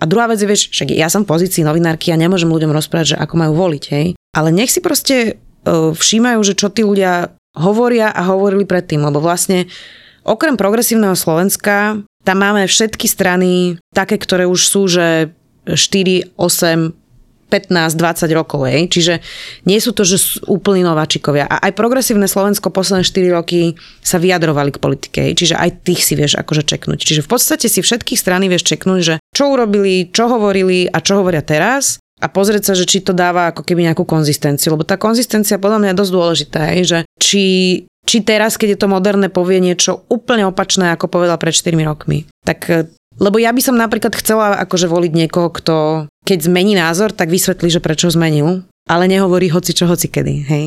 A druhá vec je, vieš, však ja som v pozícii novinárky a nemôžem ľuďom rozprávať, že ako majú voliť, hej. Ale nech si proste uh, všímajú, že čo tí ľudia hovoria a hovorili predtým, lebo vlastne okrem progresívneho Slovenska tam máme všetky strany také, ktoré už sú, že 4, 8, 15-20 rokov, hej. Čiže nie sú to, že úplní nováčikovia. A aj progresívne Slovensko posledné 4 roky sa vyjadrovali k politike, hej. Čiže aj tých si vieš akože čeknúť. Čiže v podstate si všetkých strany vieš čeknúť, že čo urobili, čo hovorili a čo hovoria teraz a pozrieť sa, že či to dáva ako keby nejakú konzistenciu. Lebo tá konzistencia podľa mňa je dosť dôležitá, hej, že či či teraz, keď je to moderné, povie niečo úplne opačné, ako povedal pred 4 rokmi. Tak lebo ja by som napríklad chcela akože voliť niekoho, kto keď zmení názor, tak vysvetlí, že prečo zmenil, ale nehovorí hoci čo, hoci kedy, hej.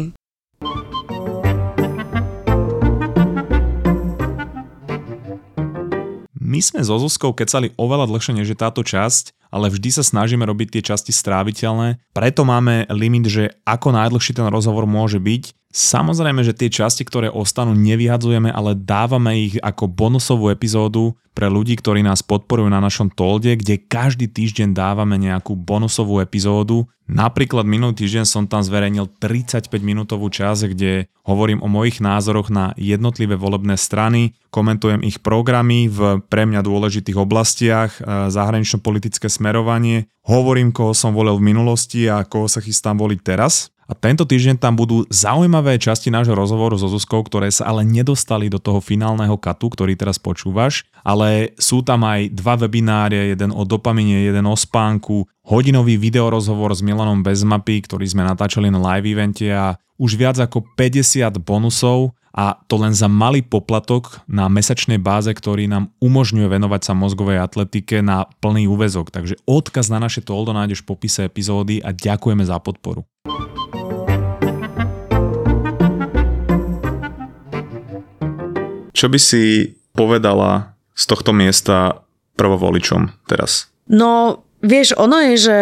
My sme so Zuzkou kecali oveľa dlhšie než je táto časť, ale vždy sa snažíme robiť tie časti stráviteľné, preto máme limit, že ako najdlhší ten rozhovor môže byť. Samozrejme, že tie časti, ktoré ostanú, nevyhadzujeme, ale dávame ich ako bonusovú epizódu pre ľudí, ktorí nás podporujú na našom tolde, kde každý týždeň dávame nejakú bonusovú epizódu. Napríklad minulý týždeň som tam zverejnil 35 minútovú časť, kde hovorím o mojich názoroch na jednotlivé volebné strany, komentujem ich programy v pre mňa dôležitých oblastiach, e, zahranično-politické smerovanie, hovorím, koho som volil v minulosti a koho sa chystám voliť teraz. A tento týždeň tam budú zaujímavé časti nášho rozhovoru so Zuzkou, ktoré sa ale nedostali do toho finálneho katu, ktorý teraz počúvaš, ale sú tam aj dva webináre, jeden o dopamine, jeden o spánku, hodinový videorozhovor s Milanom Bezmapy, ktorý sme natáčali na live evente a už viac ako 50 bonusov a to len za malý poplatok na mesačnej báze, ktorý nám umožňuje venovať sa mozgovej atletike na plný úvezok. Takže odkaz na naše toldo nájdeš v popise epizódy a ďakujeme za podporu. Čo by si povedala z tohto miesta prvovoličom teraz? No, vieš, ono je, že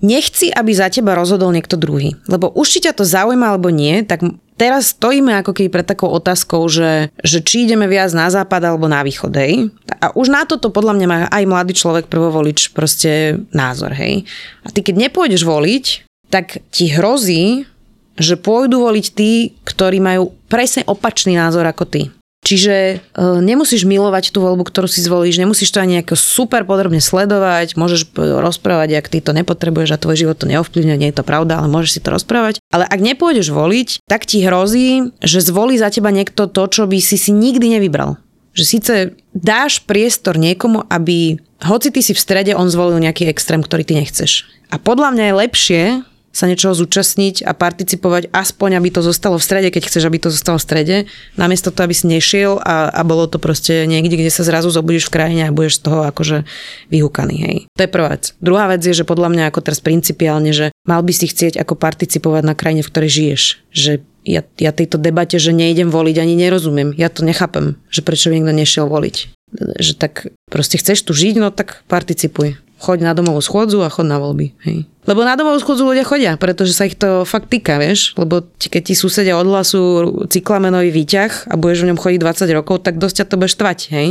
nechci, aby za teba rozhodol niekto druhý. Lebo už či ťa to zaujíma alebo nie, tak teraz stojíme ako keby pred takou otázkou, že, že či ideme viac na západ alebo na východ, hej. A už na toto podľa mňa má aj mladý človek prvovolič proste názor, hej. A ty keď nepôjdeš voliť, tak ti hrozí, že pôjdu voliť tí, ktorí majú presne opačný názor ako ty. Čiže e, nemusíš milovať tú voľbu, ktorú si zvolíš, nemusíš to ani nejako super podrobne sledovať, môžeš rozprávať, ak ty to nepotrebuješ a tvoj život to neovplyvňuje, nie je to pravda, ale môžeš si to rozprávať. Ale ak nepôjdeš voliť, tak ti hrozí, že zvolí za teba niekto to, čo by si si nikdy nevybral. Že síce dáš priestor niekomu, aby hoci ty si v strede, on zvolil nejaký extrém, ktorý ty nechceš. A podľa mňa je lepšie sa niečoho zúčastniť a participovať, aspoň aby to zostalo v strede, keď chceš, aby to zostalo v strede, namiesto toho, aby si nešiel a, a bolo to proste niekde, kde sa zrazu zobudíš v krajine a budeš z toho akože vyhúkaný. Hej. To je prvá vec. Druhá vec je, že podľa mňa ako teraz principiálne, že mal by si chcieť ako participovať na krajine, v ktorej žiješ. Že ja, ja tejto debate, že nejdem voliť, ani nerozumiem. Ja to nechápem, že prečo by niekto nešiel voliť. Že tak proste chceš tu žiť, no tak participuj choď na domovú schôdzu a chod na voľby. Hej. Lebo na domovú schôdzu ľudia chodia, pretože sa ich to fakt týka, vieš. Lebo keď ti susedia odhlasú cyklamenový výťah a budeš v ňom chodiť 20 rokov, tak dosť ťa to bude štvať, hej.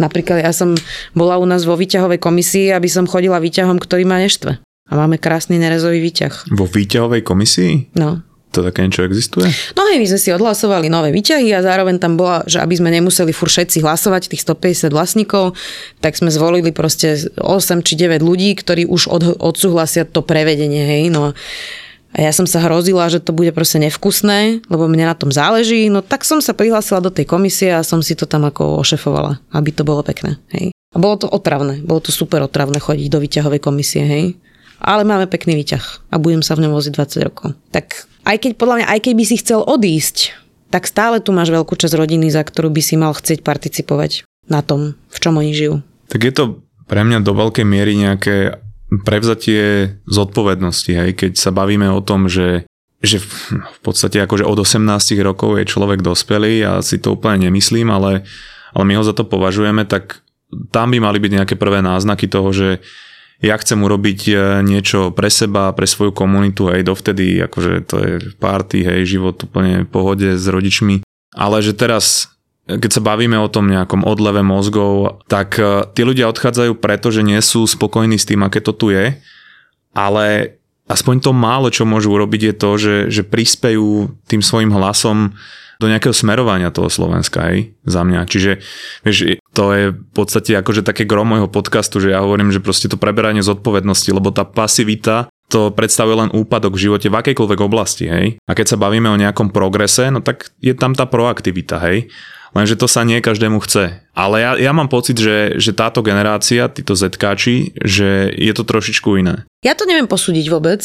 Napríklad ja som bola u nás vo výťahovej komisii, aby som chodila výťahom, ktorý ma neštve. A máme krásny nerezový výťah. Vo výťahovej komisii? No to také niečo existuje? No hej, my sme si odhlasovali nové výťahy a zároveň tam bola, že aby sme nemuseli fur všetci hlasovať, tých 150 vlastníkov, tak sme zvolili proste 8 či 9 ľudí, ktorí už od, odsúhlasia to prevedenie, hej, no a ja som sa hrozila, že to bude proste nevkusné, lebo mne na tom záleží, no tak som sa prihlásila do tej komisie a som si to tam ako ošefovala, aby to bolo pekné, hej. A bolo to otravné, bolo to super otravné chodiť do výťahovej komisie, hej. Ale máme pekný výťah a budem sa v ňom voziť 20 rokov. Tak aj keď podľa mňa, aj keď by si chcel odísť, tak stále tu máš veľkú časť rodiny, za ktorú by si mal chcieť participovať na tom, v čom oni žijú. Tak je to pre mňa do veľkej miery nejaké prevzatie zodpovednosti, hej? keď sa bavíme o tom, že, že v podstate akože od 18 rokov je človek dospelý, ja si to úplne nemyslím, ale, ale my ho za to považujeme, tak tam by mali byť nejaké prvé náznaky toho, že ja chcem urobiť e, niečo pre seba, pre svoju komunitu, hej, dovtedy, akože to je party, hej, život úplne v pohode s rodičmi. Ale že teraz, keď sa bavíme o tom nejakom odleve mozgov, tak e, tí ľudia odchádzajú preto, že nie sú spokojní s tým, aké to tu je, ale aspoň to málo, čo môžu urobiť je to, že, že prispejú tým svojim hlasom do nejakého smerovania toho Slovenska, aj za mňa. Čiže, vieš, to je v podstate akože také grom môjho podcastu, že ja hovorím, že proste to preberanie zodpovednosti, lebo tá pasivita to predstavuje len úpadok v živote v akejkoľvek oblasti, hej. A keď sa bavíme o nejakom progrese, no tak je tam tá proaktivita, hej. Lenže to sa nie každému chce. Ale ja, ja mám pocit, že, že táto generácia, títo zetkáči, že je to trošičku iné. Ja to neviem posúdiť vôbec,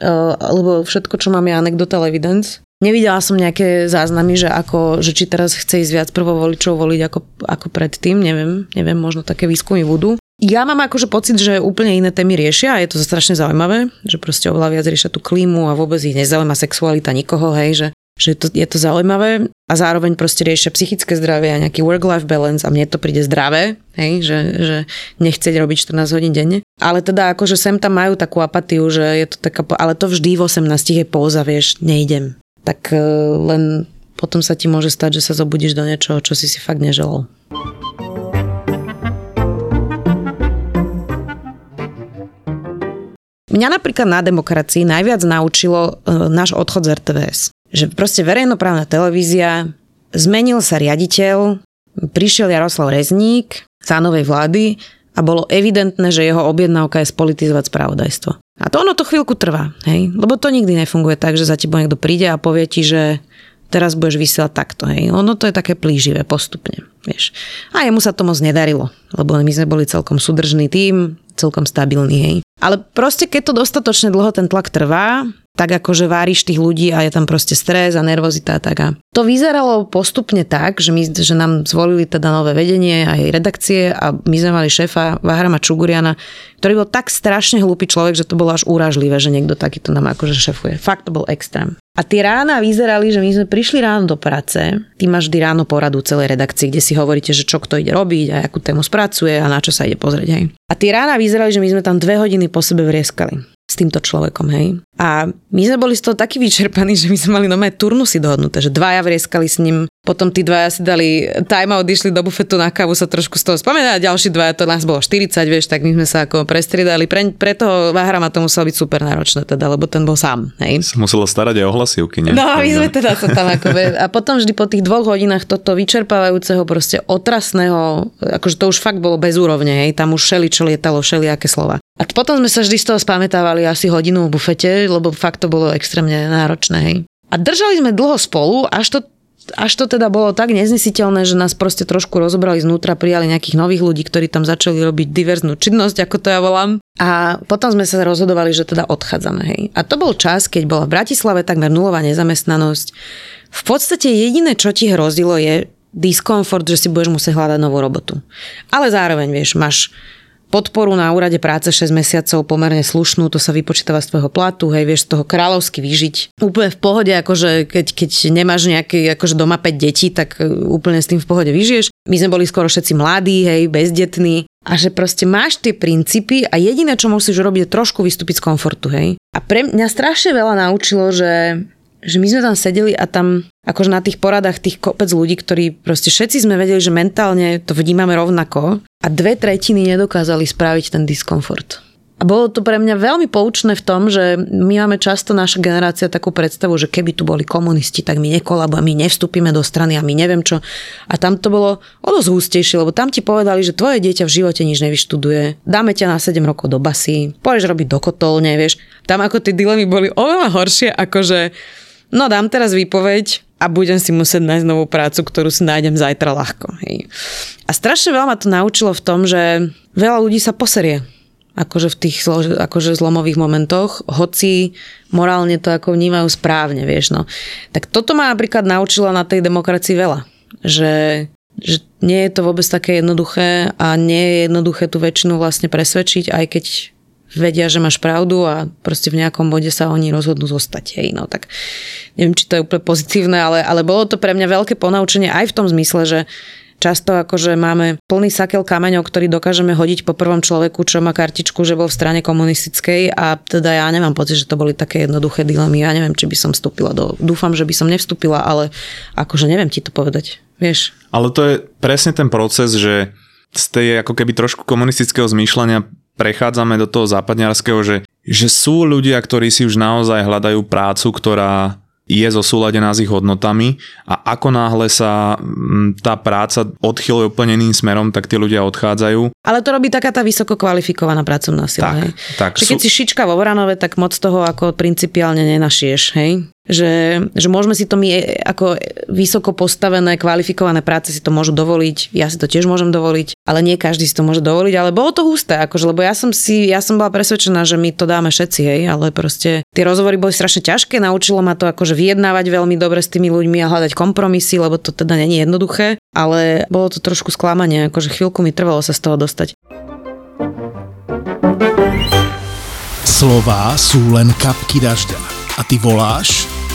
uh, lebo všetko, čo mám je anecdotal evidence. Nevidela som nejaké záznamy, že, ako, že či teraz chce ísť viac prvovoličov voliť ako, ako predtým, neviem, neviem, možno také výskumy budú. Ja mám akože pocit, že úplne iné témy riešia a je to strašne zaujímavé, že proste oveľa viac riešia tú klímu a vôbec ich nezaujíma sexualita nikoho, hej, že, že to, je to zaujímavé a zároveň proste riešia psychické zdravie a nejaký work-life balance a mne to príde zdravé, hej, že, že nechceť robiť 14 hodín denne. Ale teda akože sem tam majú takú apatiu, že je to taká, ale to vždy v 18 je póza, vieš, nejdem tak e, len potom sa ti môže stať, že sa zobudíš do niečoho, čo si si fakt neželal. Mňa napríklad na demokracii najviac naučilo e, náš odchod z RTVS. Že proste verejnoprávna televízia, zmenil sa riaditeľ, prišiel Jaroslav Rezník za novej vlády a bolo evidentné, že jeho objednávka je spolitizovať spravodajstvo. A to ono to chvíľku trvá, hej? Lebo to nikdy nefunguje tak, že za tebou niekto príde a povie ti, že teraz budeš vysielať takto, hej? Ono to je také plíživé postupne, vieš. A jemu sa to moc nedarilo, lebo my sme boli celkom súdržný tým, celkom stabilný, hej. Ale proste, keď to dostatočne dlho ten tlak trvá, tak ako že váriš tých ľudí a je tam proste stres a nervozita a tak. A to vyzeralo postupne tak, že, my, že nám zvolili teda nové vedenie aj redakcie a my sme mali šéfa Vahrama Čuguriana, ktorý bol tak strašne hlúpy človek, že to bolo až úražlivé, že niekto takýto nám akože šefuje. Fakt to bol extrém. A tie rána vyzerali, že my sme prišli ráno do práce, ty máš vždy ráno poradu celej redakcii, kde si hovoríte, že čo kto ide robiť a akú tému spracuje a na čo sa ide pozrieť. Hej. A tie rána vyzerali, že my sme tam dve hodiny po sebe vrieskali s týmto človekom, hej. A my sme boli z toho takí vyčerpaní, že my sme mali nové turnusy dohodnuté, že dvaja vrieskali s ním, potom tí dvaja si dali time a odišli do bufetu na kávu sa trošku z toho spomínať a ďalší dvaja, to nás bolo 40, vieš, tak my sme sa ako prestriedali. Pre, pre toho Vahrama to muselo byť super náročné teda, lebo ten bol sám, hej. Sa muselo starať aj o hlasivky, nie? No, my sme teda sa tam ako... A potom vždy po tých dvoch hodinách toto vyčerpávajúceho, proste otrasného, akože to už fakt bolo bez úrovne, hej, tam už šeli, čo lietalo, šeli, aké slova. A potom sme sa vždy z toho spamätávali asi hodinu v bufete, lebo fakt to bolo extrémne náročné. Hej. A držali sme dlho spolu, až to až to teda bolo tak neznesiteľné, že nás proste trošku rozobrali znútra, prijali nejakých nových ľudí, ktorí tam začali robiť diverznú činnosť, ako to ja volám. A potom sme sa rozhodovali, že teda odchádzame. Hej. A to bol čas, keď bola v Bratislave takmer nulová nezamestnanosť. V podstate jediné, čo ti hrozilo, je diskomfort, že si budeš musieť hľadať novú robotu. Ale zároveň, vieš, máš podporu na úrade práce 6 mesiacov pomerne slušnú, to sa vypočítava z tvojho platu, hej, vieš z toho kráľovsky vyžiť. Úplne v pohode, akože keď, keď nemáš nejaký, akože doma 5 detí, tak e, úplne s tým v pohode vyžiješ. My sme boli skoro všetci mladí, hej, bezdetní a že proste máš tie princípy a jediné, čo musíš robiť, je trošku vystúpiť z komfortu, hej. A pre mňa strašne veľa naučilo, že že my sme tam sedeli a tam akože na tých poradách tých kopec ľudí, ktorí proste všetci sme vedeli, že mentálne to vnímame rovnako a dve tretiny nedokázali spraviť ten diskomfort. A bolo to pre mňa veľmi poučné v tom, že my máme často naša generácia takú predstavu, že keby tu boli komunisti, tak my nekolabujeme, my nevstúpime do strany a my neviem čo. A tam to bolo o dosť hustejšie, lebo tam ti povedali, že tvoje dieťa v živote nič nevyštuduje, dáme ťa na 7 rokov do basy, pôjdeš robiť do kotolne, vieš. Tam ako tie dilemy boli oveľa horšie, ako že no dám teraz výpoveď a budem si musieť nájsť novú prácu, ktorú si nájdem zajtra ľahko. Hej. A strašne veľa ma to naučilo v tom, že veľa ľudí sa poserie akože v tých akože zlomových momentoch, hoci morálne to ako vnímajú správne, vieš no. Tak toto ma napríklad naučila na tej demokracii veľa. Že, že nie je to vôbec také jednoduché a nie je jednoduché tú väčšinu vlastne presvedčiť, aj keď vedia, že máš pravdu a proste v nejakom bode sa oni rozhodnú zostať. Hej, no tak neviem, či to je úplne pozitívne, ale, ale bolo to pre mňa veľké ponaučenie aj v tom zmysle, že často akože máme plný sakel kameňov, ktorý dokážeme hodiť po prvom človeku, čo má kartičku, že bol v strane komunistickej a teda ja nemám pocit, že to boli také jednoduché dilemy. Ja neviem, či by som vstúpila do... Dúfam, že by som nevstúpila, ale akože neviem ti to povedať. Vieš? Ale to je presne ten proces, že z tej ako keby trošku komunistického zmýšľania prechádzame do toho západňarského, že, že sú ľudia, ktorí si už naozaj hľadajú prácu, ktorá je zo súladená s ich hodnotami a ako náhle sa mm, tá práca odchyluje úplne iným smerom, tak tí ľudia odchádzajú. Ale to robí taká tá vysoko kvalifikovaná pracovná sila. Tak, hej? tak keď sú... si šička vo Vranove, tak moc toho ako principiálne nenašieš, hej? Že, že môžeme si to my e, ako vysoko postavené, kvalifikované práce si to môžu dovoliť, ja si to tiež môžem dovoliť, ale nie každý si to môže dovoliť, ale bolo to husté, akože, lebo ja som si, ja som bola presvedčená, že my to dáme všetci, hej, ale proste tie rozhovory boli strašne ťažké, naučilo ma to akože vyjednávať veľmi dobre s tými ľuďmi a hľadať kompromisy, lebo to teda není jednoduché, ale bolo to trošku sklamanie, akože chvíľku mi trvalo sa z toho dostať. Slová sú len kapky dažďa a ty voláš